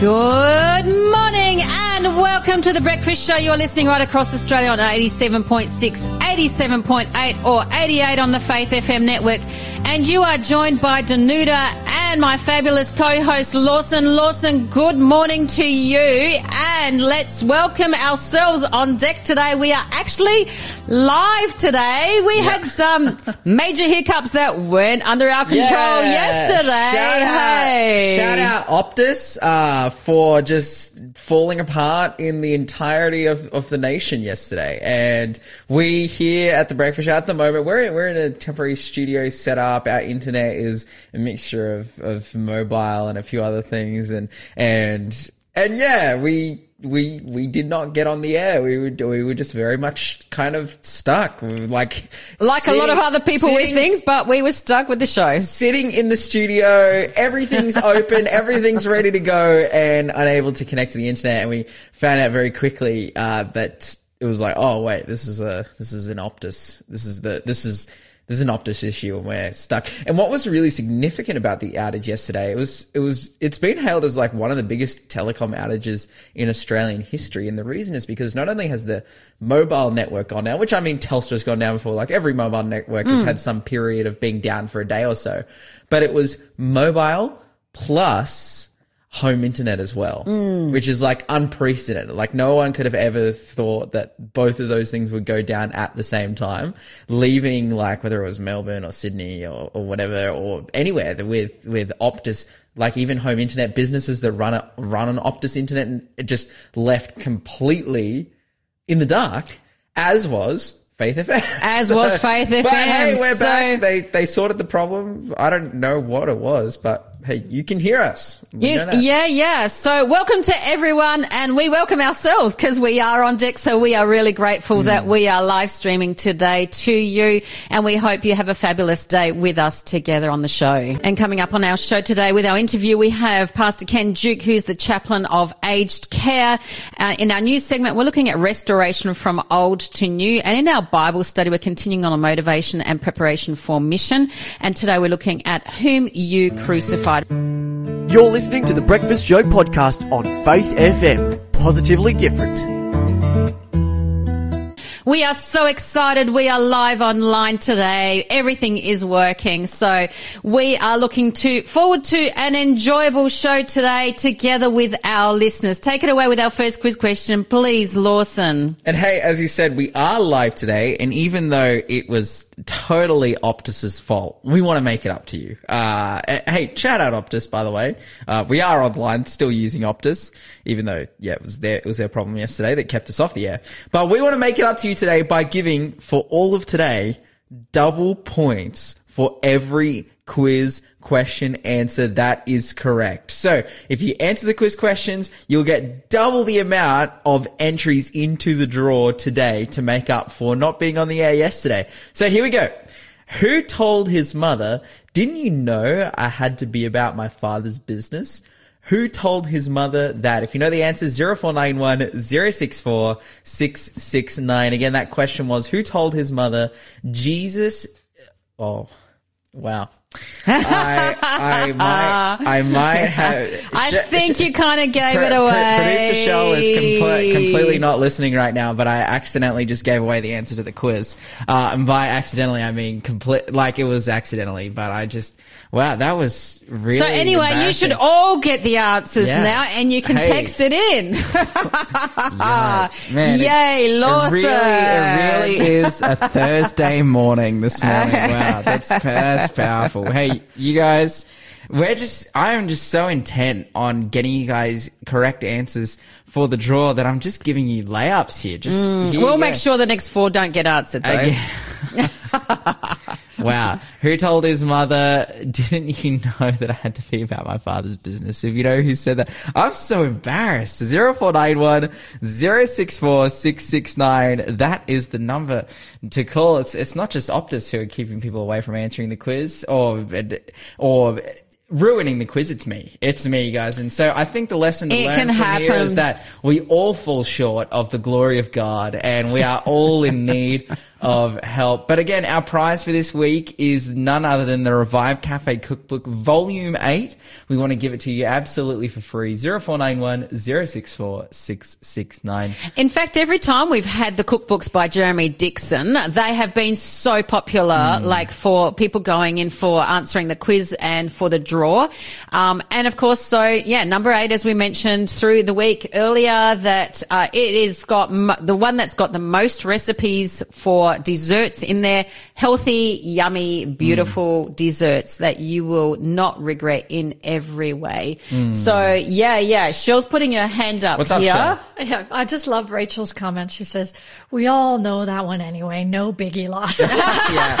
Good morning and welcome to the Breakfast Show. You're listening right across Australia on 87.6, 87.8 or 88 on the Faith FM network. And you are joined by Danuta and my fabulous co-host Lawson. Lawson, good morning to you. And let's welcome ourselves on deck today. We are actually live today. We had some major hiccups that weren't under our control Yeah. yesterday. Shout out, hey. shout out Optus uh, for just falling apart in the entirety of, of the nation yesterday. And we here at the Breakfast Show at the moment, we're, we're in a temporary studio setup. Our internet is a mixture of, of mobile and a few other things. And, and, and yeah, we, we we did not get on the air. We were we were just very much kind of stuck. We like like a lot of other people with things, but we were stuck with the show. sitting in the studio, everything's open, everything's ready to go, and unable to connect to the internet. And we found out very quickly uh, that it was like, oh wait, this is a this is an Optus. This is the this is this is an Optus issue, and we're stuck. And what was really significant about the outage yesterday, it was it was it's been hailed as like one of the biggest telecom outages in Australian history. And the reason is because not only has the mobile network gone down, which I mean Telstra's gone down before, like every mobile network has hmm. had some period of being down for a day or so, but it was mobile plus home internet as well, mm. which is like unprecedented. Like no one could have ever thought that both of those things would go down at the same time, leaving like whether it was Melbourne or Sydney or, or whatever or anywhere with with Optus. Like even home internet businesses that run a, run on Optus internet and just left completely in the dark, as was Faith FM. As was Faith But FM, hey, we're so- back. They they sorted the problem. I don't know what it was, but hey, you can hear us. You- yeah, yeah. So welcome to everyone and we welcome ourselves because we are on deck. So we are really grateful that we are live streaming today to you and we hope you have a fabulous day with us together on the show. And coming up on our show today with our interview, we have Pastor Ken Duke, who's the chaplain of aged care. Uh, in our news segment, we're looking at restoration from old to new. And in our Bible study, we're continuing on a motivation and preparation for mission. And today we're looking at whom you You're listening to the Breakfast Show podcast on Faith FM. Positively different. We are so excited. We are live online today. Everything is working. So we are looking to forward to an enjoyable show today together with our listeners. Take it away with our first quiz question, please, Lawson. And hey, as you said, we are live today, and even though it was totally Optus's fault, we want to make it up to you. Uh, eh, hey, shout out Optus, by the way. Uh, we are online, still using Optus, even though, yeah, it was their, it was their problem yesterday that kept us off the air. But we want to make it up to you today by giving, for all of today, double points for every quiz question answer that is correct. So if you answer the quiz questions, you'll get double the amount of entries into the draw today to make up for not being on the air yesterday. So here we go. Who told his mother, didn't you know I had to be about my father's business? Who told his mother that? If you know the answer, 0491 064 669. Again, that question was, who told his mother Jesus, oh, wow. I, I might, I might have. I Sh- think sh- you kind of gave Pro- it pro- away. Producer Shell is compl- completely not listening right now, but I accidentally just gave away the answer to the quiz. Uh, and by accidentally, I mean complete, like it was accidentally, but I just, wow, that was really. So anyway, you should all get the answers Yeah. now and you can Hey. text it in. Yikes, man, it- Yay, Lawson. It really, it really is a Thursday morning this morning. Wow, that's that's powerful. Hey, you guys, we're just I am just so intent on getting you guys correct answers for the draw that I'm just giving you layups here. Just here Mm, We'll make go. sure the next four don't get answered though. Uh, yeah. wow. Who told his mother, didn't you know that I had to be about my father's business? If you know who said that, I'm so embarrassed. 0491 064 669. That is the number to call. It's, it's not just Optus who are keeping people away from answering the quiz or, or, Ruining the quiz, it's me. It's me, guys. And so I think the lesson to It learn can from happen. is that we all fall short of the glory of God and we are all in need of help. But again, our prize for this week is none other than the Revive Cafe Cookbook Volume 8. We want to give it to you absolutely for free. 0491 064 669. In fact, every time we've had the cookbooks by Jeremy Dixon, they have been so popular, like for people going in for answering the quiz and for the draw. Um, and of course, so yeah, number eight, as we mentioned through the week earlier, that uh, it is got m- the one that's got the most recipes for desserts in there. Healthy, yummy, beautiful mm. desserts that you will not regret in every way. Mm. So yeah, yeah, Shell's putting her hand up What's up, here. Shell? Yeah, I just love Rachel's comment. She says, "We all know that one anyway. No biggie loss." yeah.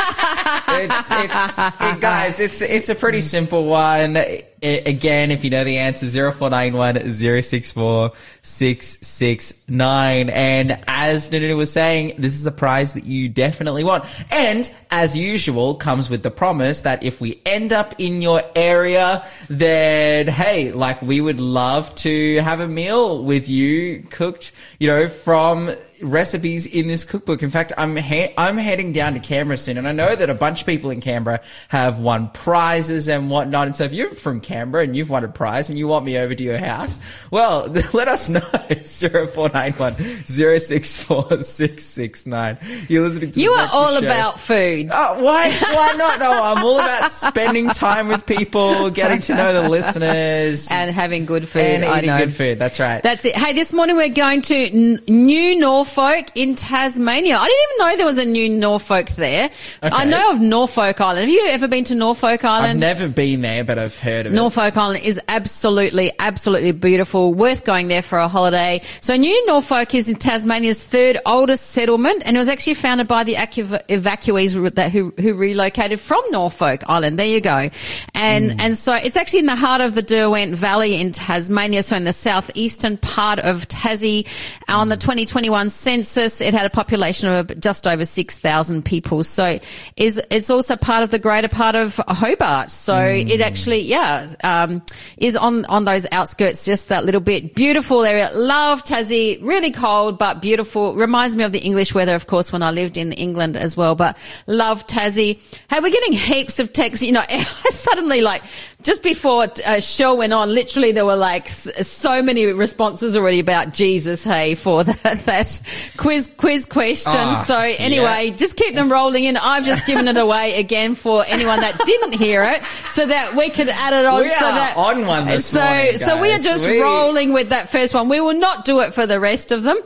It's, it's, it, guys, it's, it's a pretty simple one. Again, if you know the answer, 0491 064 669. And as Nunu was saying, this is a prize that you definitely want. And as usual, comes with the promise that if we end up in your area, then hey, like we would love to have a meal with you cooked, you know, from recipes in this cookbook. In fact, I'm he- I'm heading down to Canberra soon, and I know that a bunch of people in Canberra have won prizes and whatnot. And so, if you're from Canberra and you've won a prize and you want me over to your house, well, let us know. Zero four nine one zero six four six six nine. You're listening to You are all Show. about food. Oh, why? Why not? No, I'm all about spending time with people, getting to know the listeners, and having good food. and eating good food. That's right. That's it. Hey, this morning we're going to N- New Norfolk in Tasmania. I didn't even know there was a New Norfolk there. I know of Norfolk Island. Have you ever been to Norfolk Island? I've never been there, but I've heard of it. Norfolk Island is absolutely, absolutely beautiful. Worth going there for a holiday. So New Norfolk is in Tasmania's third oldest settlement and it was actually founded by the evacu- evacuees that who, who relocated from Norfolk Island. There you go. And, hmm. and so it's actually in the heart of the Derwent Valley in Tasmania. So in the southeastern part of Tassie on the hmm. 2021 census, it had a population of just over 6,000 people. So is, it's also part of the greater part of Hobart. So it actually, yeah, um, is on, on those outskirts just that little bit. Beautiful area. Love Tassie. Really cold, but beautiful. Reminds me of the English weather, of course, when I lived in England as well, but love Tassie. Hey, we're getting heaps of texts. You know, suddenly like, just before uh, show went on, literally there were like so many responses already about Jesus. Hey, for that, that quiz quiz question. Ah, so anyway, yeah. just keep them rolling in. I've just given it away again for anyone that didn't hear it, so that we could add it on. We so are that on one this so morning, so we are just We- rolling with that first one. We will not do it for the rest of them,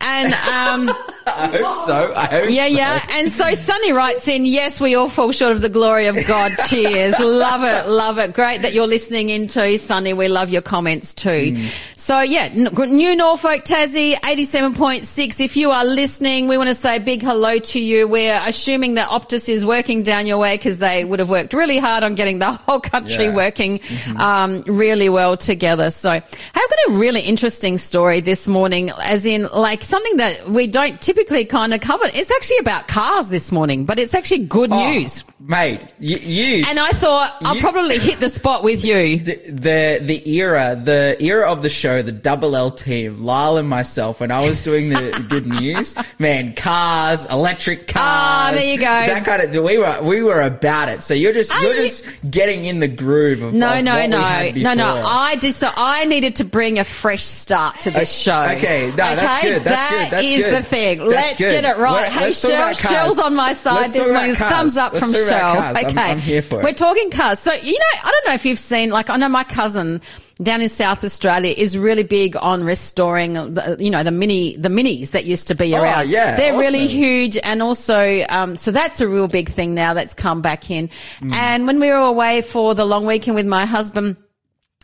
and. um I hope so. I hope yeah, so. yeah. And so Sunny writes in, yes, we all fall short of the glory of God. Cheers. love it. Love it. Great that you're listening in too, Sunny. We love your comments too. So yeah, New Norfolk, Tassie, 87.6. If you are listening, we want to say a big hello to you. We're assuming that Optus is working down your way because they would have worked really hard on getting the whole country Yeah. working, um, really well together. So I've got a really interesting story this morning, as in like something that we don't typically kind of cover. It's actually about cars this morning, but it's actually good Oh, news. mate. You, you And I thought I'll You- probably hit the spot with you. the, the era, the era of the show, the Double L team, Lyle and myself, when I was doing the good news, man, cars, electric cars, Ah, there you go. That kind of we were we were about it. So you're just you're you- just getting in the groove of No, of no, no, no, no. I just so I needed to bring a fresh start to this show. okay, no, that's good, that's That good, that's is good. the thing. Let's good. get it right. Let- hey, Shell. Shell's on my side talk morning. Thumbs up Let's from Shell. cars. I'm- Okay, I'm here for it. We're talking cars. So you know, I don't know if you've seen. Like, I know my cousin down in South Australia is really big on restoring, the, you know, the mini, the minis that used to be Oh, around. yeah, they're really huge, and also, um, so that's a real big thing now that's come back in. Mm. And when we were away for the long weekend with my husband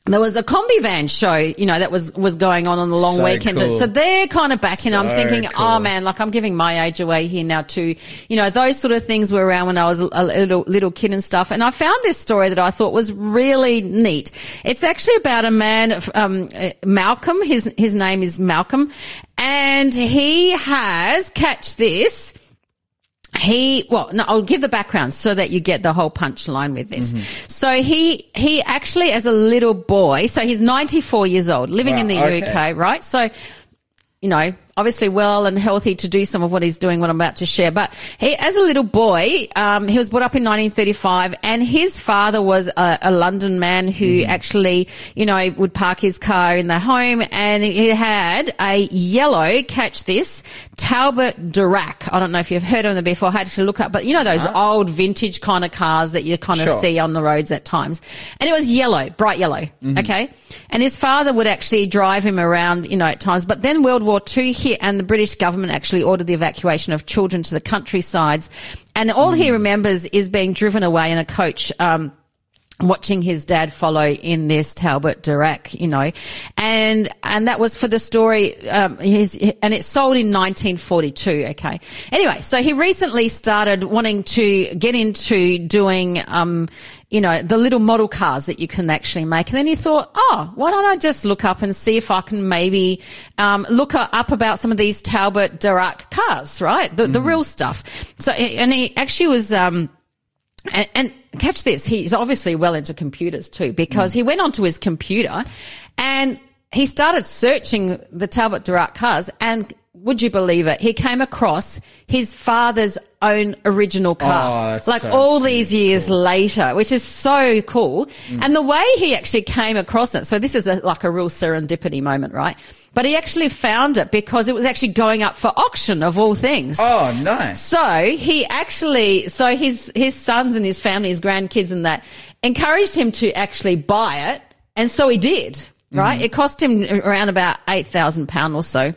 there was a Kombi van show, you know, that was, was going on on the long So weekend. cool. So they're kind of back in. I'm thinking, cool. oh man, like I'm giving my age away here now too. You know, those sort of things were around when I was a a little, little kid and stuff. And I found this story that I thought was really neat. It's actually about a man, um, uh, Malcolm. His, his name is Malcolm and he has, catch this, he well no i'll give the background so that you get the whole punchline with this Mm-hmm. so he he actually as a little boy so he's 94 years old living Wow, in the okay. uk right so you know obviously well and healthy to do some of what he's doing, what I'm about to share. But he, as a little boy, um, he was brought up in 1935 and his father was a, a London man who mm-hmm. actually, you know, would park his car in the home and he had a yellow, catch this, Talbot Darracq. I don't know if you've heard of them before. I had to look up, but you know, those uh-huh. old vintage kind of cars that you kind of Sure. see on the roads at times. And it was yellow, bright yellow. Mm-hmm. Okay. And his father would actually drive him around, you know, at times. But then World War II and the British government actually ordered the evacuation of children to the countrysides. And all he remembers is being driven away in a coach, um, watching his dad follow in this Talbot Darracq, you know, and and that was for the story. Um, his and it sold in 1942. Okay. Anyway, so he recently started wanting to get into doing, um, you know, the little model cars that you can actually make, and then he thought, oh, why don't I just look up and see if I can maybe um, look up about some of these Talbot Darracq cars, right? The the real stuff. So and he actually was. Um, and, and catch this, he's obviously well into computers too, because he went onto his computer and he started searching the Talbot Darracq cars and would you believe it? He came across his father's own original oh, car. Oh, like so all these years later, which is so cool. Mm. And the way he actually came across it, so this is a, like a real serendipity moment, right? But he actually found it because it was actually going up for auction of all things. Oh, nice. So he actually, so his, his sons and his family, his grandkids and that encouraged him to actually buy it. And so he did, right? Mm-hmm. It cost him around about £8,000 or so.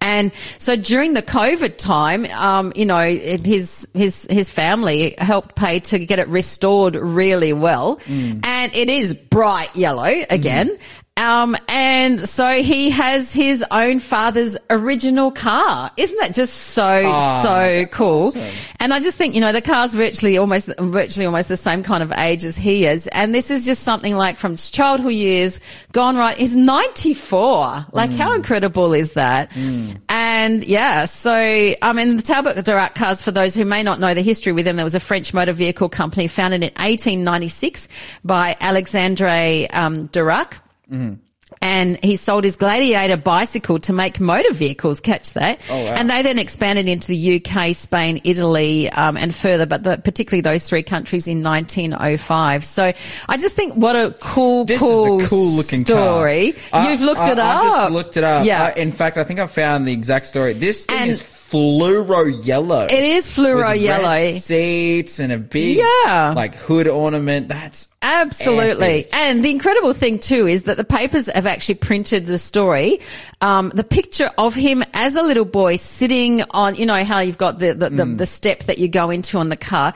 And so during the COVID time, um, you know, his, his, his family helped pay to get it restored really well. And it is bright yellow again. Um, and so he has his own father's original car. Isn't that just so, so cool? And I just think, you know, the car's virtually almost, virtually almost the same kind of age as he is. And this is just something like from childhood years gone right. He's 94. Like how incredible is that? And yeah, so, I mean, the Talbot Darracq cars, for those who may not know the history with them, there was a French motor vehicle company founded in 1896 by Alexandre, um, Darracq and he sold his Gladiator bicycle to make motor vehicles. Catch that! Oh, wow. And they then expanded into the UK, Spain, Italy, um, and further, but the, particularly those three countries in 1905. So I just think what a cool, This cool, a cool looking story. car. You've I- looked I, it I up. just looked it up. Yeah. In fact, I think I found the exact story. This thing And- is fluoro yellow. it is fluoro yellow. seats and a big Yeah. like hood ornament. That's Absolutely. Epic. And the incredible thing too is that the papers have actually printed the story, um, the picture of him as a little boy sitting on, you know, how you've got the, the, the, Mm. the step that you go into on the car.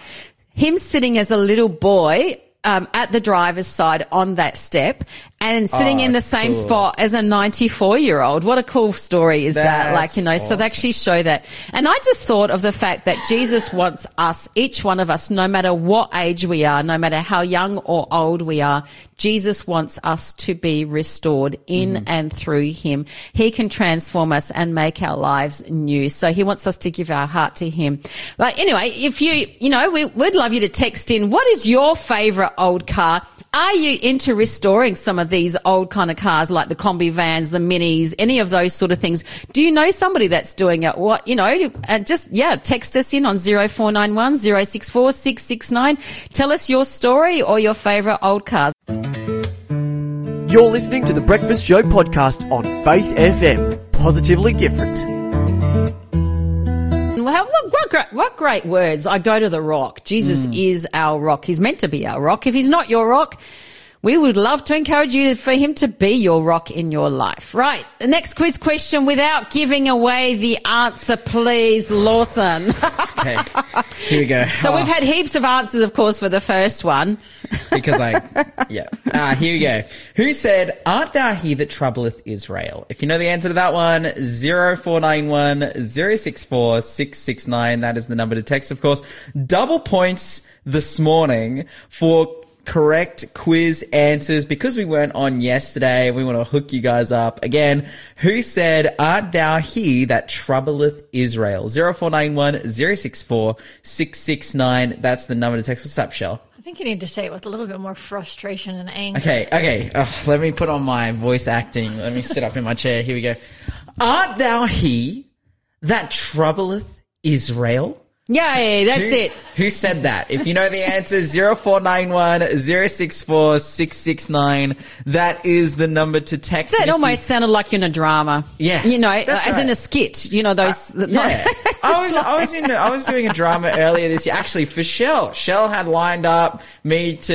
Him sitting as a little boy, um, at the driver's side on that step and sitting Oh, in the same cool. spot as a 94 year old. What a cool story is that? Like, you know, so they actually show that. And I just thought of the fact that Jesus wants us, each one of us, no matter what age we are, no matter how young or old we are, Jesus wants us to be restored in Mm-hmm. and through him. He can transform us and make our lives new. So he wants us to give our heart to him. But anyway, if you, you know, we, we'd love you to text in. What is your favorite old car? Are you into restoring some of these old kind of cars like the Kombi vans, the minis, any of those sort of things? Do you know somebody that's doing it? What, you know, and just, yeah, text us in on 0491 064 669. Tell us your story or your favorite old cars. You're listening to the Breakfast Show podcast on Faith FM. Positively different. Well, what, what, great, what great words. I go to the rock. Jesus hmm. is our rock. He's meant to be our rock. If he's not your rock, we would love to encourage you for him to be your rock in your life. Right. The next quiz question without giving away the answer, please, Lawson. okay. Here we go. so we've had heaps of answers, of course, for the first one. because I, yeah. Ah, here we go. Who said, "Art thou he that troubleth Israel?" If you know the answer to that one, zero four nine one zero six four six six nine. That is the number to text. Of course, double points this morning for correct quiz answers because we weren't on yesterday. We want to hook you guys up again. Who said, "Art thou he that troubleth Israel?" Zero four nine one zero six four six six nine. That's the number to text. What's up, Shell? I think you need to say it with a little bit more frustration and anger. Okay, okay. Oh, let me put on my voice acting. Let me sit up in my chair. Here we go. Art thou he that troubleth Israel? Yay, that's Who- it. Who said that? If you know the answer, 0491 064 669. That is the number to text. That almost sounded like you're in a drama. Yeah, You know, as in a skit. You know, those. you- Yeah. I was, I was in, I was doing a drama earlier this year, actually for Shell. Shell had lined up me to,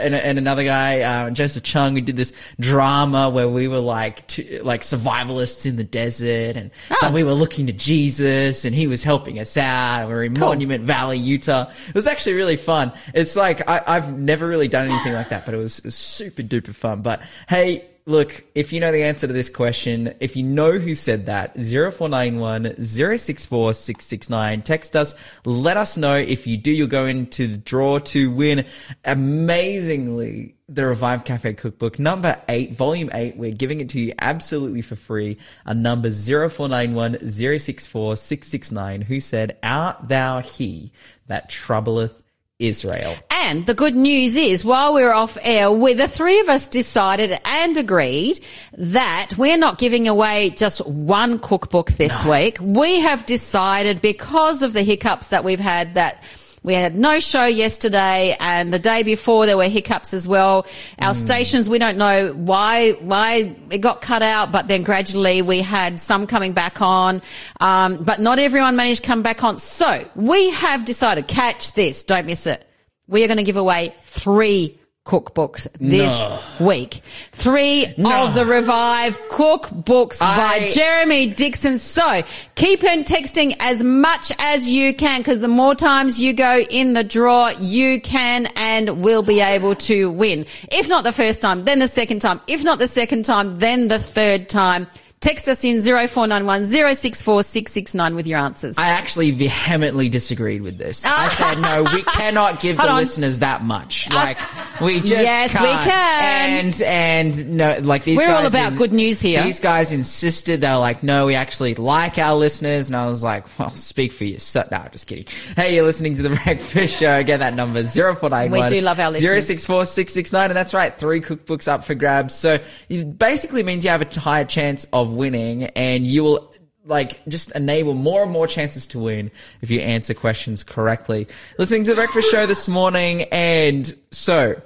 and, and another guy, uh, Joseph Chung, who did this drama where we were like, two, like survivalists in the desert and so we were looking to Jesus and he was helping us out. We were Monument Valley, Utah. It was actually really fun. It's like, I, I've never really done anything like that, but it was, it was super duper fun. But hey, Look, if you know the answer to this question, if you know who said that, 0491 064 669, text us, let us know. If you do, you'll go into the draw to win amazingly the Revive Cafe Cookbook, number eight, volume eight. We're giving it to you absolutely for free. A number 0491 064 669, who said, Art thou he that troubleth Israel? And the good news is, while we were off air, we, the three of us decided and agreed that we're not giving away just one cookbook this week. We have decided because of the hiccups that we've had that we had no show yesterday and the day before there were hiccups as well. Our stations, we don't know why, why it got cut out, but then gradually we had some coming back on. Um, but not everyone managed to come back on. So we have decided, catch this, don't miss it. We are going to give away three cookbooks this week. Three of the Revive cookbooks by Jeremy Dixon. So keep on texting as much as you can because the more times you go in the draw, you can and will be able to win. If not the first time, then the second time. If not the second time, then the third time. Text us in 0491 064 669 with your answers. I actually vehemently disagreed with this. I said, no, we cannot give the on. listeners that much. Like, we just Yes, we can't. can. And, and no, like these We're guys. all about good news here. These guys insisted. They were like, no, we actually like our listeners. And I was like, well, speak for yourself. No, I'm just kidding. Hey, you're listening to the Breakfast Show. Get that number, 0491 We do love our listeners. 064 669. And that's right, three cookbooks up for grabs. So it basically means you have a higher chance of winning and you will like just enable more and more chances to win if you answer questions correctly. Listening to the breakfast show this morning and so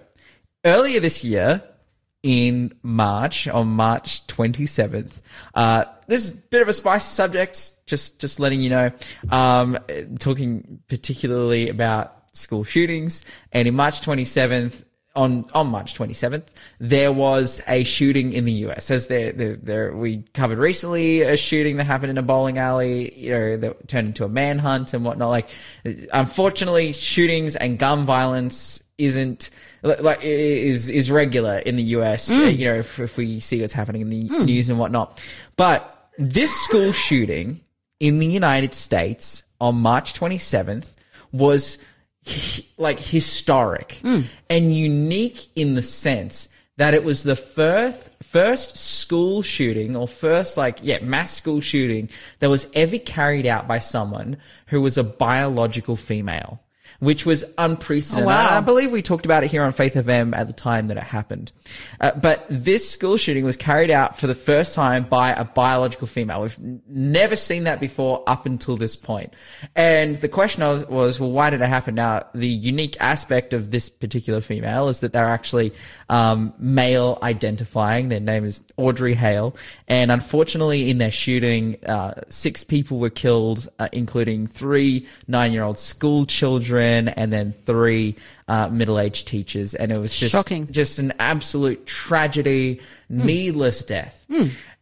earlier this year in March, on March 27th, uh, this is a bit of a spicy subject, just, just letting you know, um, talking particularly about school shootings and in March 27th, on on March 27th, there was a shooting in the US. As there, there, there, we covered recently a shooting that happened in a bowling alley, you know, that turned into a manhunt and whatnot. Like, unfortunately, shootings and gun violence isn't like is is regular in the US. uh, You know, if, if we see what's happening in the news and whatnot, but this school shooting in the United States on March 27th was like historic and unique in the sense that it was the first first school shooting or first like yeah mass school shooting that was ever carried out by someone who was a biological female which was unprecedented. Oh, wow. I believe we talked about it here on Faith FM at the time that it happened. Uh, but this school shooting was carried out for the first time by a biological female. We've never seen that before up until this point. And the question was, was, well, why did it happen? Now, the unique aspect of this particular female is that they're actually um, male identifying. Their name is Audrey Hale. And unfortunately, in their shooting, uh, six people were killed, uh, including three nine-year-old school children and then three uh, middle-aged teachers. And it was just Shocking. just an absolute tragedy, needless death.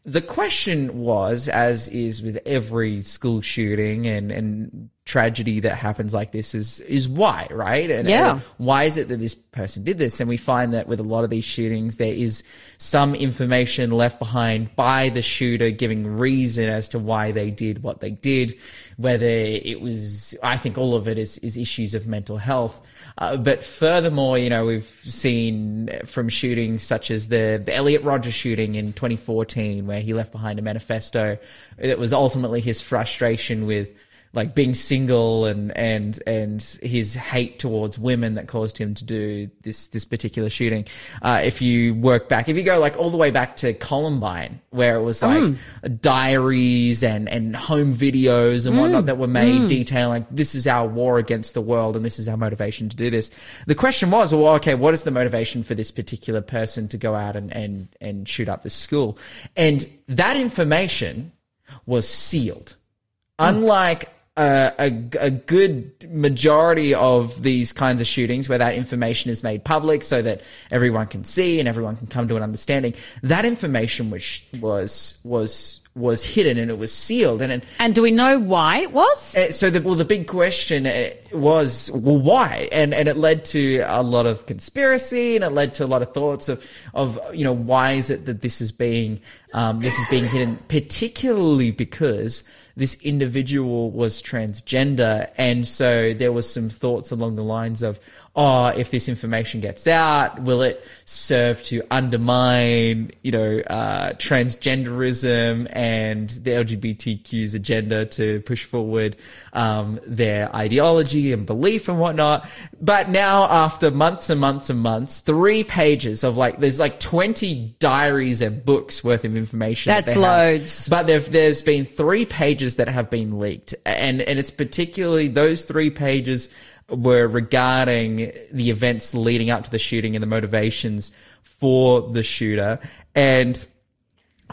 The question was, as is with every school shooting and, and tragedy that happens like this, is is why, right? And, Yeah. and why is it that this person did this? And we find that with a lot of these shootings, there is some information left behind by the shooter giving reason as to why they did what they did. Whether it was, I think all of it is, is issues of mental health. Uh, but furthermore, you know, we've seen from shootings such as the, the Elliot Rogers shooting in 2014, where he left behind a manifesto that was ultimately his frustration with like being single and and and his hate towards women that caused him to do this this particular shooting. Uh, if you work back, if you go like all the way back to Columbine, where it was mm. like diaries and and home videos and whatnot mm. that were made mm. detailing this is our war against the world and this is our motivation to do this. The question was, well, okay, what is the motivation for this particular person to go out and and and shoot up this school? And that information was sealed. Unlike a, a good majority of these kinds of shootings where that information is made public so that everyone can see and everyone can come to an understanding, that information was was was was hidden and it was sealed and. and And do we know why it was? uh, so the well, the big question uh, was, well, why? And and it led to a lot of conspiracy, and it led to a lot of thoughts of of you know why is it that this is being um, this is being hidden, particularly because this individual was transgender, and so there was some thoughts along the lines of, oh, if this information gets out, will it serve to undermine, you know, uh, transgenderism and the LGBTQ's agenda to push forward um, their ideology and belief and whatnot. But now, after months and months and months, three pages of like, there's like 20 diaries and books worth of information. that That's have. loads. But there, there's been three pages that have been leaked, and and it's particularly those three pages were regarding the events leading up to the shooting and the motivations for the shooter, and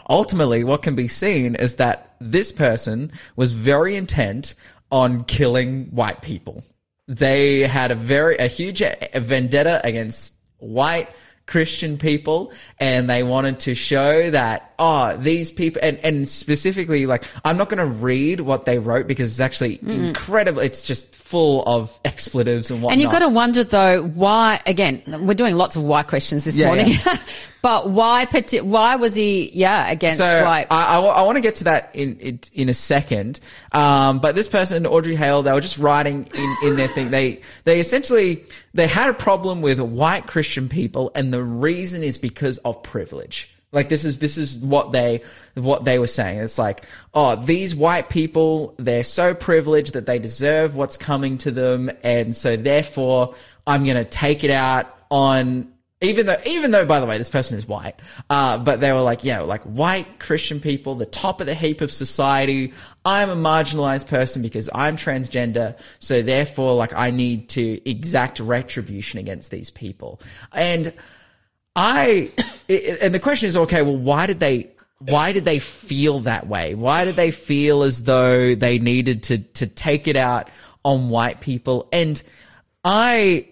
ultimately what can be seen is that this person was very intent on killing white people. They had a very a huge vendetta against white Christian people and they wanted to show that oh these people and, and specifically like I'm not going to read what they wrote because it's actually mm. incredible it's just full of expletives and whatnot. And you've got to wonder though why. Again, we're doing lots of why questions this Yeah, morning, yeah. but why? Why was he? Yeah, against So white. I, I, want to get to that in in, in a second. Um, but this person, Audrey Hale, they were just writing in, in their thing. They they essentially they had a problem with white Christian people, and the reason is because of privilege. Like this is this is what they what they were saying. It's like, oh, these white people, they're so privileged that they deserve what's coming to them, and so therefore I'm gonna take it out on even though even though by the way this person is white uh, but they were like yeah like white christian people the top of the heap of society. I'm a marginalized person because i'm transgender so therefore like i need to exact retribution against these people. And i and the question is okay well why did they why did they feel that way? Why did they feel as though they needed to to take it out on white people? And i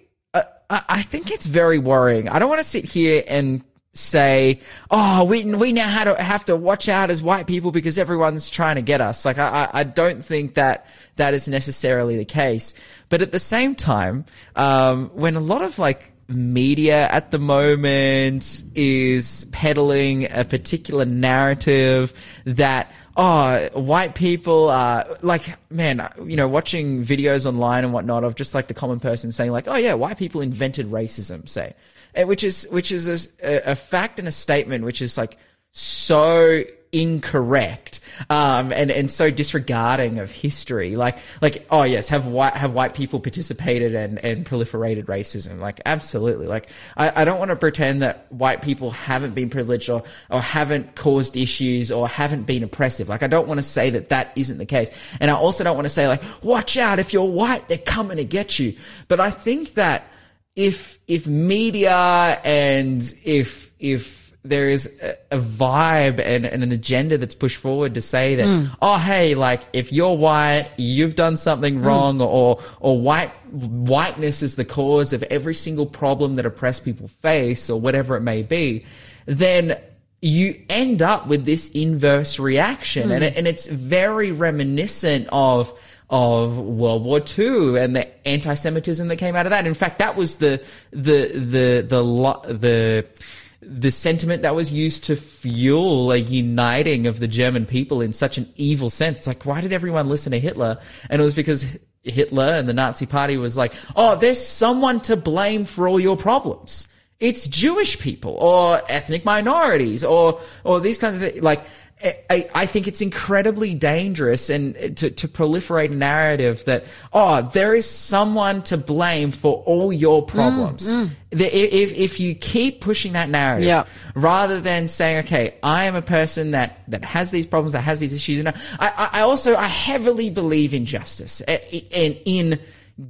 I think it's very worrying. I don't want to sit here and say, "Oh, we we now have to have to watch out as white people because everyone's trying to get us." Like, I I I don't think that that is necessarily the case. But at the same time, um, when a lot of like media at the moment is peddling a particular narrative that oh white people are like man you know watching videos online and whatnot of just like the common person saying like oh yeah white people invented racism say. Eh, which is which is a, a fact and a statement which is like so incorrect um, and and so disregarding of history. Like like oh yes have white have white people participated and and proliferated racism? Like absolutely. Like I, I don't want to pretend that white people haven't been privileged or or haven't caused issues or haven't been oppressive. Like I don't want to say that that isn't the case. And I also don't want to say like watch out if you're white they're coming to get you. But I think that if if media and if if there is a, a vibe and, and an agenda that's pushed forward to say that mm. oh hey like if you're white you've done something mm. wrong or or white whiteness is the cause of every single problem that oppressed people face or whatever it may be then you end up with this inverse reaction. Mm. And, it, and it's very reminiscent of of World War II and the anti-Semitism that came out of that. In fact, that was the the the the lo- the the sentiment that was used to fuel a uniting of the German people in such an evil sense. It's like, why did everyone listen to Hitler? And it was because Hitler and the Nazi Party was like, oh, there's someone to blame for all your problems. It's Jewish people or ethnic minorities or or these kinds of things. Like I, I think it's incredibly dangerous and uh, to, to proliferate a narrative that oh there is someone to blame for all your problems. Mm, mm. The, if if you keep pushing that narrative, Yeah. rather than saying okay I am a person that that has these problems that has these issues, and I I, I also I heavily believe in justice uh, and in, in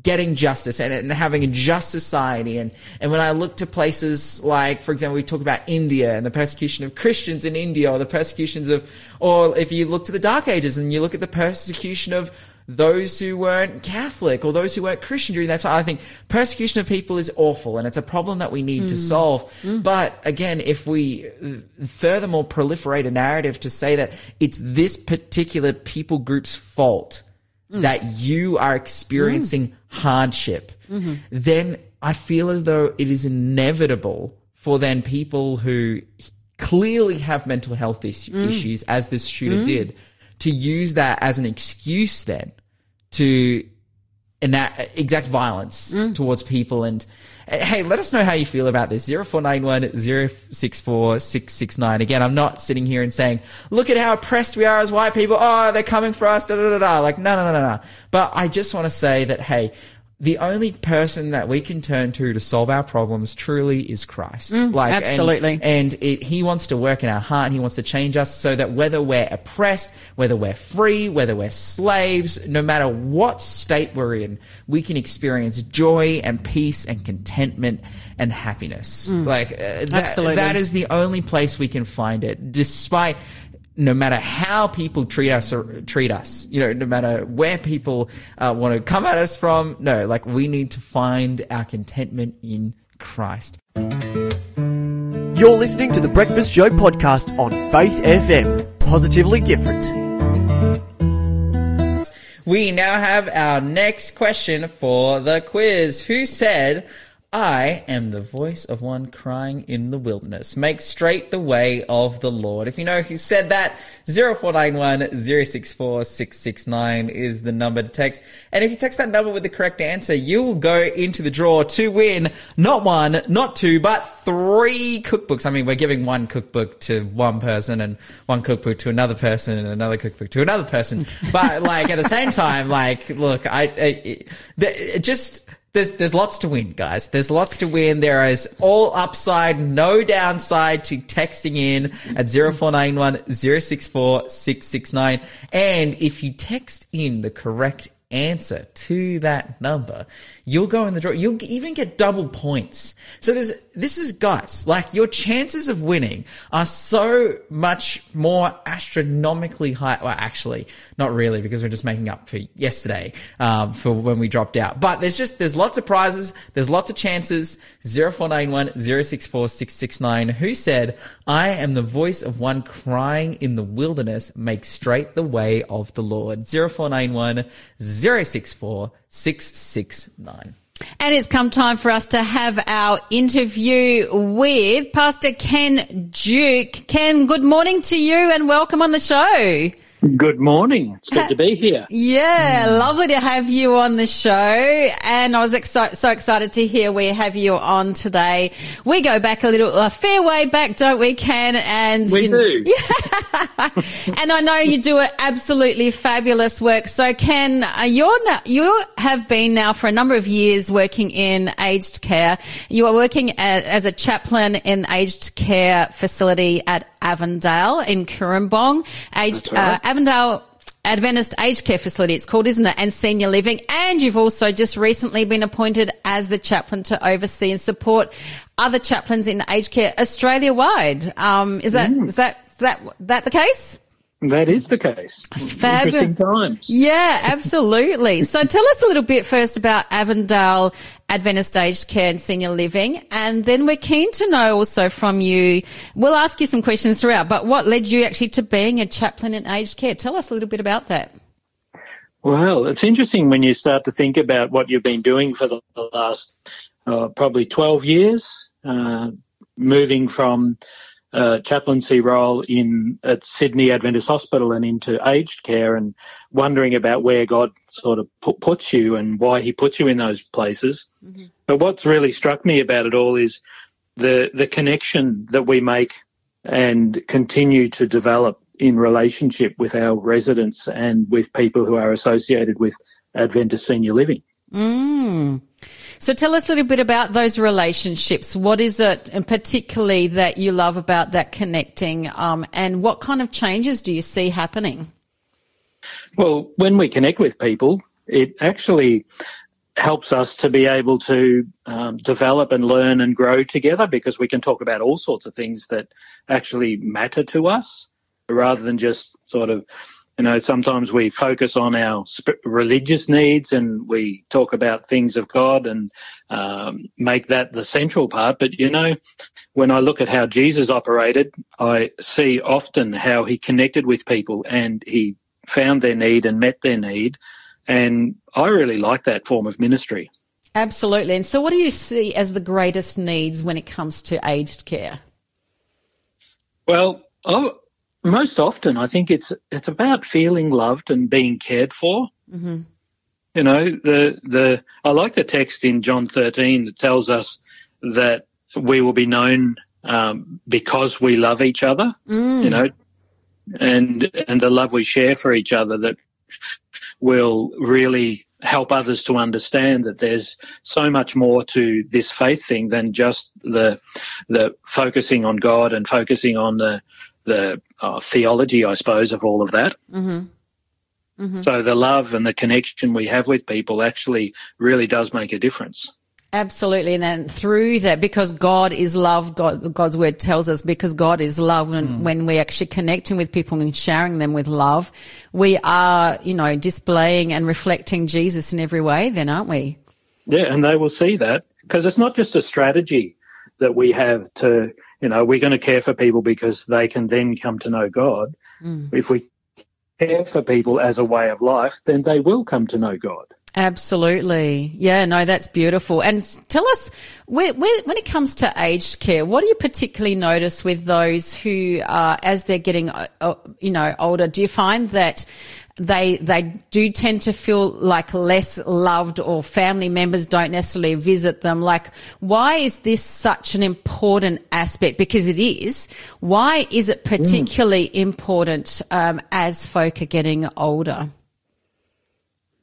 getting justice and, and having a just society. And, and when I look to places like, for example, we talk about India and the persecution of Christians in India or the persecutions of, or if you look to the Dark Ages and you look at the persecution of those who weren't Catholic or those who weren't Christian during that time. I think persecution of people is awful and it's a problem that we need to mm. solve. Mm. But again, if we uh, furthermore proliferate a narrative to say that it's this particular people group's fault mm. that you are experiencing hardship, then I feel as though it is inevitable for then people who clearly have mental health is- mm. issues, as this shooter mm. did, to use that as an excuse then to enact exact violence mm. towards people and hey let us know how you feel about this. 0491 064 669 again i'm not sitting here and saying look at how oppressed we are as white people. Oh they're coming for us. Da da da da. Like no no no no no. But i just want to say that hey the only person that we can turn to to solve our problems truly is Christ. like absolutely. and it, he wants to work in our heart and he wants to change us so that whether we're oppressed, whether we're free, whether we're slaves, no matter what state we're in, we can experience joy and peace and contentment and happiness. Like, uh, that- Absolutely. that is the only place we can find it, despite no matter how people treat us or treat us, you know, no matter where people uh, want to come at us from, no, like we need to find our contentment in Christ. You're listening to the Breakfast Show podcast on Faith FM. Positively different. We now have our next question for the quiz. Who said, I am the voice of one crying in the wilderness. Make straight the way of the Lord. If you know who said that, 0491 064 669 is the number to text. And if you text that number with the correct answer, you will go into the draw to win not one, not two, but three cookbooks. I mean, we're giving one cookbook to one person and one cookbook to another person and another cookbook to another person. But like at the same time, like, look, I, I it just, there's, there's lots to win, guys. There's lots to win. There is all upside, no downside to texting in at 0491 064 669. And if you text in the correct answer to that number, you'll go in the draw. You'll even get double points. So there's, this is guys, like your chances of winning are so much more astronomically high. Well, actually, not really because we're just making up for yesterday, um, for when we dropped out. But there's just, there's lots of prizes. There's lots of chances. 0491 064 669. Who said, I am the voice of one crying in the wilderness, make straight the way of the Lord. 0491 064 669. And it's come time for us to have our interview with Pastor Ken Duke. Ken, good morning to you and welcome on the show. Good morning. It's good to be here. Yeah, lovely to have you on the show. And I was exci- so excited to hear we have you on today. We go back a little, a fair way back, don't we, Ken? And We you- do. and I know you do absolutely fabulous work. So, Ken, uh, you're now, you have been now for a number of years working in aged care. You are working at, as a chaplain in aged care facility at Avondale in Cooranbong. Aged right. uh, Avondale. Adventist Aged Care Facility, it's called, isn't it? And senior living. And you've also just recently been appointed as the chaplain to oversee and support other chaplains in aged care Australia wide. Um, is that, is that, is that, that the case? That is the case. Fab- Interesting times. Yeah, absolutely. so tell us a little bit first about Avondale Adventist Aged Care and Senior Living, and then we're keen to know also from you. We'll ask you some questions throughout, but what led you actually to being a chaplain in aged care? Tell us a little bit about that. Well, it's interesting when you start to think about what you've been doing for the last uh, probably 12 years, uh, moving from uh, chaplaincy role in at Sydney Adventist Hospital and into aged care, and wondering about where God sort of put, puts you and why He puts you in those places. But what's really struck me about it all is the the connection that we make and continue to develop in relationship with our residents and with people who are associated with Adventist senior living. Mm. So tell us a little bit about those relationships. What is it, and particularly that you love about that connecting, um, and what kind of changes do you see happening? Well, when we connect with people, it actually helps us to be able to um, develop and learn and grow together because we can talk about all sorts of things that actually matter to us rather than just sort of you know, sometimes we focus on our religious needs and we talk about things of God and um, make that the central part. But, you know, when I look at how Jesus operated, I see often how he connected with people and he found their need and met their need. And I really like that form of ministry. Absolutely. And so, what do you see as the greatest needs when it comes to aged care? Well, oh, most often, I think it's it's about feeling loved and being cared for. Mm-hmm. You know, the the I like the text in John 13 that tells us that we will be known um, because we love each other. Mm. You know, and and the love we share for each other that will really help others to understand that there's so much more to this faith thing than just the the focusing on God and focusing on the the uh, theology, I suppose, of all of that. Mm-hmm. Mm-hmm. So the love and the connection we have with people actually really does make a difference. Absolutely. And then through that, because God is love, God, God's word tells us because God is love. And mm. when we're actually connecting with people and sharing them with love, we are, you know, displaying and reflecting Jesus in every way then, aren't we? Yeah. And they will see that because it's not just a strategy that we have to, you know, we're going to care for people because they can then come to know God. Mm. If we care for people as a way of life, then they will come to know God. Absolutely. Yeah, no, that's beautiful. And tell us, when, when it comes to aged care, what do you particularly notice with those who, uh, as they're getting, uh, uh you know, older, do you find that they they do tend to feel like less loved or family members don't necessarily visit them like why is this such an important aspect because it is why is it particularly mm. important um, as folk are getting older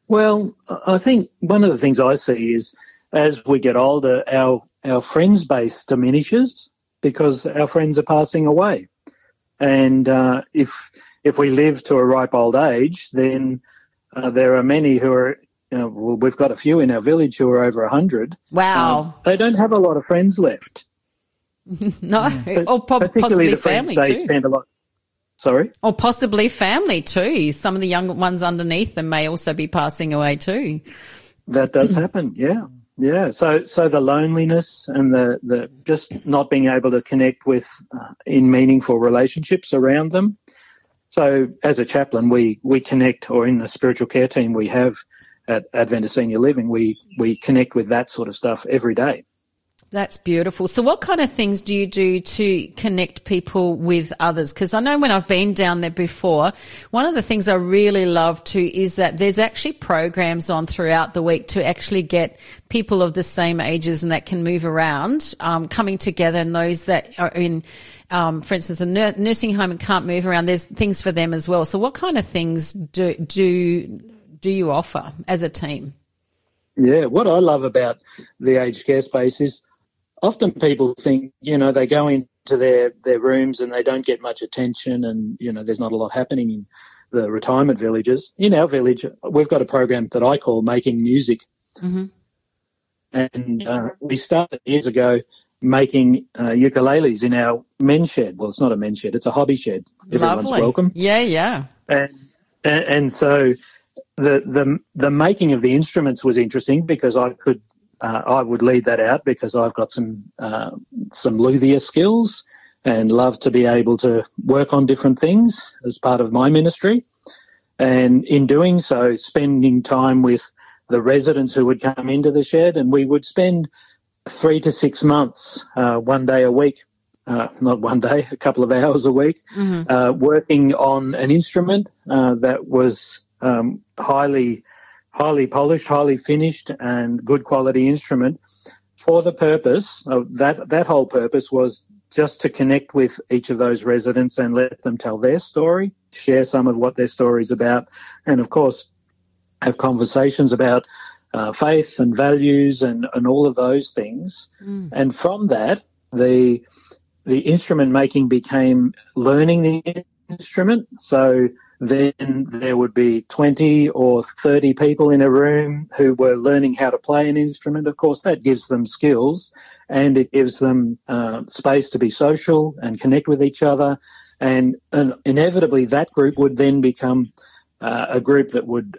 well i think one of the things i see is as we get older our our friends base diminishes because our friends are passing away and uh, if if we live to a ripe old age, then uh, there are many who are. You know, well, we've got a few in our village who are over a hundred. Wow! Um, they don't have a lot of friends left. no, but or po- possibly the family they too. Spend a lot. Sorry. Or possibly family too. Some of the young ones underneath them may also be passing away too. That does happen. Yeah. Yeah, so so the loneliness and the, the just not being able to connect with uh, in meaningful relationships around them, so as a chaplain, we, we connect, or in the spiritual care team we have at Adventist Senior Living, we, we connect with that sort of stuff every day. That's beautiful. So, what kind of things do you do to connect people with others? Because I know when I've been down there before, one of the things I really love to is that there's actually programs on throughout the week to actually get people of the same ages and that can move around, um, coming together, and those that are in um, for instance, a nursing home and can't move around, there's things for them as well. So, what kind of things do do do you offer as a team? Yeah, what I love about the aged care space is often people think, you know, they go into their, their rooms and they don't get much attention and, you know, there's not a lot happening in the retirement villages. In our village, we've got a program that I call Making Music. Mm-hmm. And uh, we started years ago making uh, ukuleles in our men's shed. Well, it's not a men's shed; it's a hobby shed. Everyone's Lovely. welcome. Yeah, yeah. And, and and so the the the making of the instruments was interesting because I could uh, I would lead that out because I've got some uh, some luthier skills and love to be able to work on different things as part of my ministry. And in doing so, spending time with the residents who would come into the shed, and we would spend three to six months, uh, one day a week, uh, not one day, a couple of hours a week, mm-hmm. uh, working on an instrument uh, that was um, highly, highly polished, highly finished, and good quality instrument for the purpose of that. That whole purpose was just to connect with each of those residents and let them tell their story, share some of what their story is about, and of course, have conversations about uh, faith and values and, and all of those things. Mm. And from that, the the instrument making became learning the instrument. So then there would be 20 or 30 people in a room who were learning how to play an instrument. Of course, that gives them skills and it gives them uh, space to be social and connect with each other. And, and inevitably, that group would then become uh, a group that would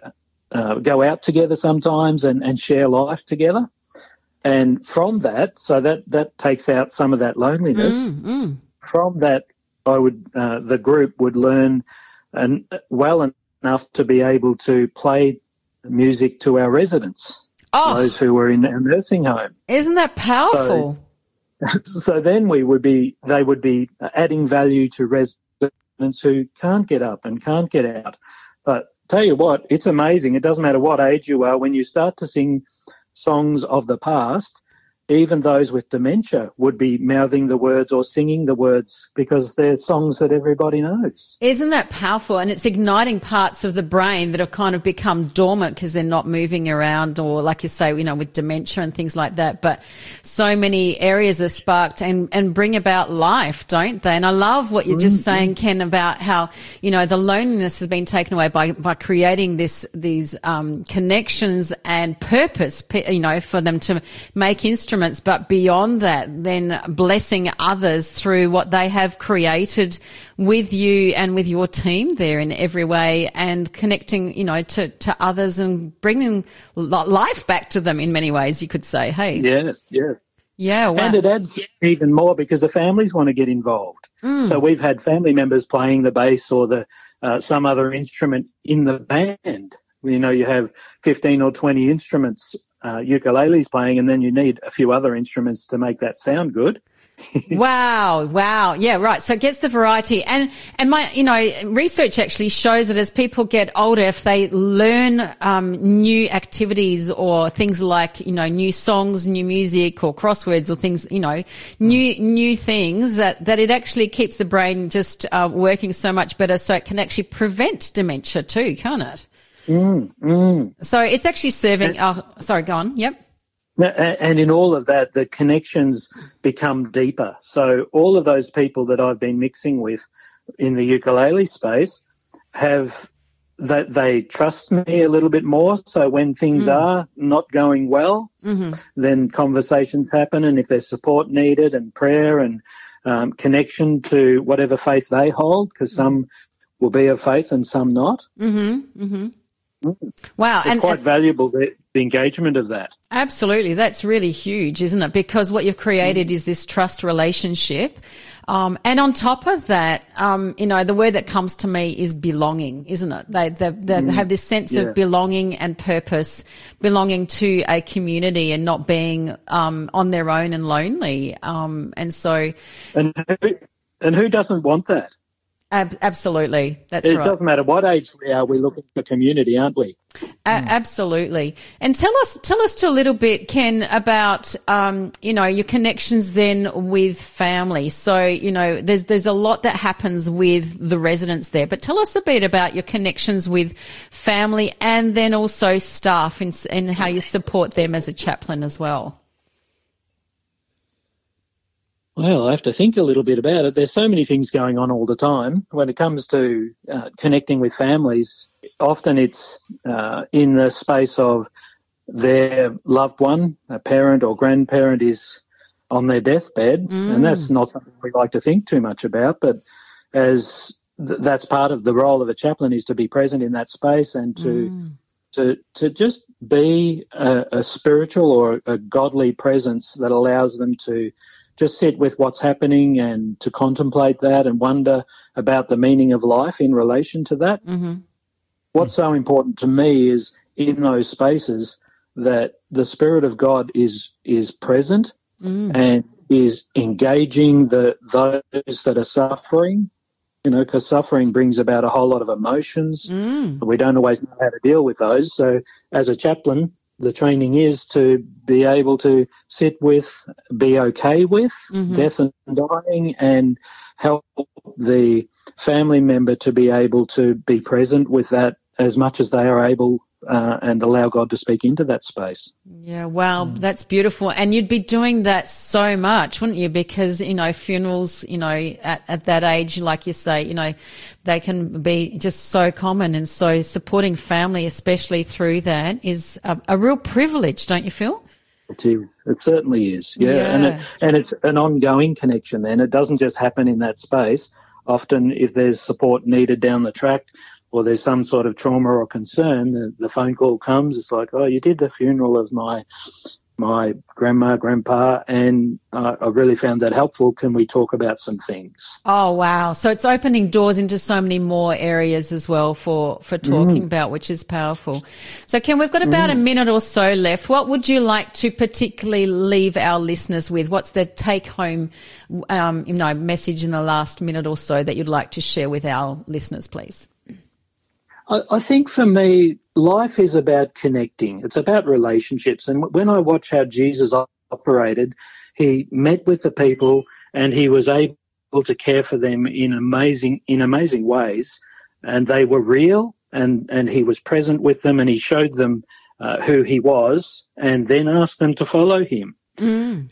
uh, go out together sometimes and, and share life together. And from that, so that, that takes out some of that loneliness. Mm, mm. From that, I would uh, the group would learn and well enough to be able to play music to our residents, Oh, those who were in our nursing home. isn't that powerful? so then we would be they would be adding value to residents who can't get up and can't get out. But tell you what, it's amazing. It doesn't matter what age you are when you start to sing songs of the past. Even those with dementia would be mouthing the words or singing the words because they're songs that everybody knows. Isn't that powerful? And it's igniting parts of the brain that have kind of become dormant because they're not moving around or like you say, you know, with dementia and things like that. But so many areas are sparked and, and bring about life, don't they? And I love what you're just saying, Ken, about how, you know, the loneliness has been taken away by, by creating this, these, um, connections and purpose, you know, for them to make instruments. But beyond that, then blessing others through what they have created with you and with your team there in every way and connecting, you know, to, to others and bringing life back to them in many ways, you could say. Hey. Yes, yes. Yeah. Wow. And it adds even more because the families want to get involved. So we've had family members playing the bass or the uh, some other instrument in the band. You know, you have 15 or 20 instruments, uh, ukuleles playing, and then you need a few other instruments to make that sound good. Wow, wow. Yeah, right. So it gets the variety. And, and my, you know, research actually shows that as people get older, if they learn, um, new activities or things like, you know, new songs, new music or crosswords or things, you know, new, new things that, that it actually keeps the brain just, uh, working so much better. So it can actually prevent dementia too, can't it? Mm, mm. So it's actually serving, oh, sorry, go on. Yep. And in all of that, the connections become deeper. So all of those people that I've been mixing with in the ukulele space have that they trust me a little bit more. So when things are not going well, then conversations happen, and if there's support needed and prayer and um, connection to whatever faith they hold, because some will be of faith and some not, Wow. it's quite valuable the, the engagement of that. Absolutely. That's really huge, isn't it? Because what you've created is this trust relationship. Um, and on top of that, um, you know, the word that comes to me is belonging, isn't it? They, they, they have this sense Yeah. of belonging and purpose, belonging to a community and not being, um, on their own and lonely. Um, and so And who, and who doesn't want that? Ab- absolutely. That's It right. doesn't matter what age we are, we're looking for community, aren't we? A- absolutely. And tell us, tell us to a little bit, Ken, about, um, you know, your connections then with family. So, you know, there's, there's a lot that happens with the residents there, but tell us a bit about your connections with family and then also staff and, and how you support them as a chaplain as well. Well, I have to think a little bit about it. There's so many things going on all the time. When it comes to uh, connecting with families, often it's uh, in the space of their loved one, a parent or grandparent is on their deathbed, and that's not something we like to think too much about. But as th- that's part of the role of a chaplain is to be present in that space and to to to just be a, a spiritual or a godly presence that allows them to just sit with what's happening and to contemplate that and wonder about the meaning of life in relation to that. Mm-hmm. What's so important to me is in those spaces that the Spirit of God is is present and is engaging the those that are suffering. You know, because suffering brings about a whole lot of emotions. Mm. We don't always know how to deal with those. So, as a chaplain, the training is to be able to sit with, be okay with Mm-hmm. death and dying, and help the family member to be able to be present with that as much as they are able, uh, and allow God to speak into that space. Yeah, wow, that's beautiful. And you'd be doing that so much, wouldn't you? Because, you know, funerals, you know, at, at that age, like you say, you know, they can be just so common. And so supporting family, especially through that, is a, a real privilege, don't you feel? It is. It certainly is. Yeah, and it, and it's an ongoing connection. Then it doesn't just happen in that space. Often, if there's support needed down the track, or there's some sort of trauma or concern, the, the phone call comes. It's like, oh, you did the funeral of my my grandma, grandpa, and uh, I really found that helpful. Can we talk about some things? Oh, wow. So it's opening doors into so many more areas as well for, for talking about, which is powerful. So Ken, we've got about a minute or so left. What would you like to particularly leave our listeners with? What's the take home, um, you know, message in the last minute or so that you'd like to share with our listeners, please? I, I think for me, life is about connecting. It's about relationships. And when I watch how Jesus operated, he met with the people and he was able to care for them in amazing in amazing ways. And they were real, and and he was present with them, and he showed them uh, who he was, and then asked them to follow him.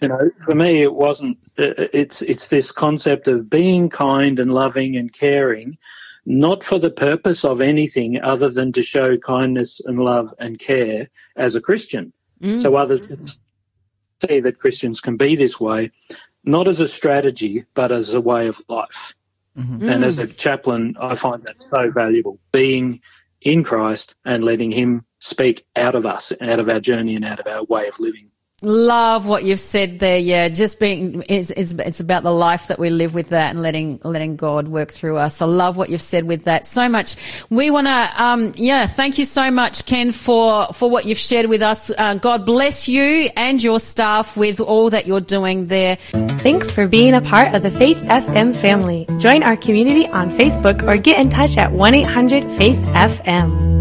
You know, for me, it wasn't. It's it's this concept of being kind and loving and caring, not for the purpose of anything other than to show kindness and love and care as a Christian. Mm. So others can see that Christians can be this way, not as a strategy, but as a way of life. Mm-hmm. And as a mm. chaplain, I find that so valuable. Being in Christ and letting Him speak out of us, out of our journey, and out of our way of living. Love what you've said there. Yeah, just being is is it's about the life that we live with that and letting letting God work through us. I love what you've said with that so much. We want to, um, yeah, thank you so much, Ken, for for what you've shared with us. Uh, God bless you and your staff with all that you're doing there. Thanks for being a part of the Faith FM family. Join our community on Facebook or get in touch at 1 800 Faith FM.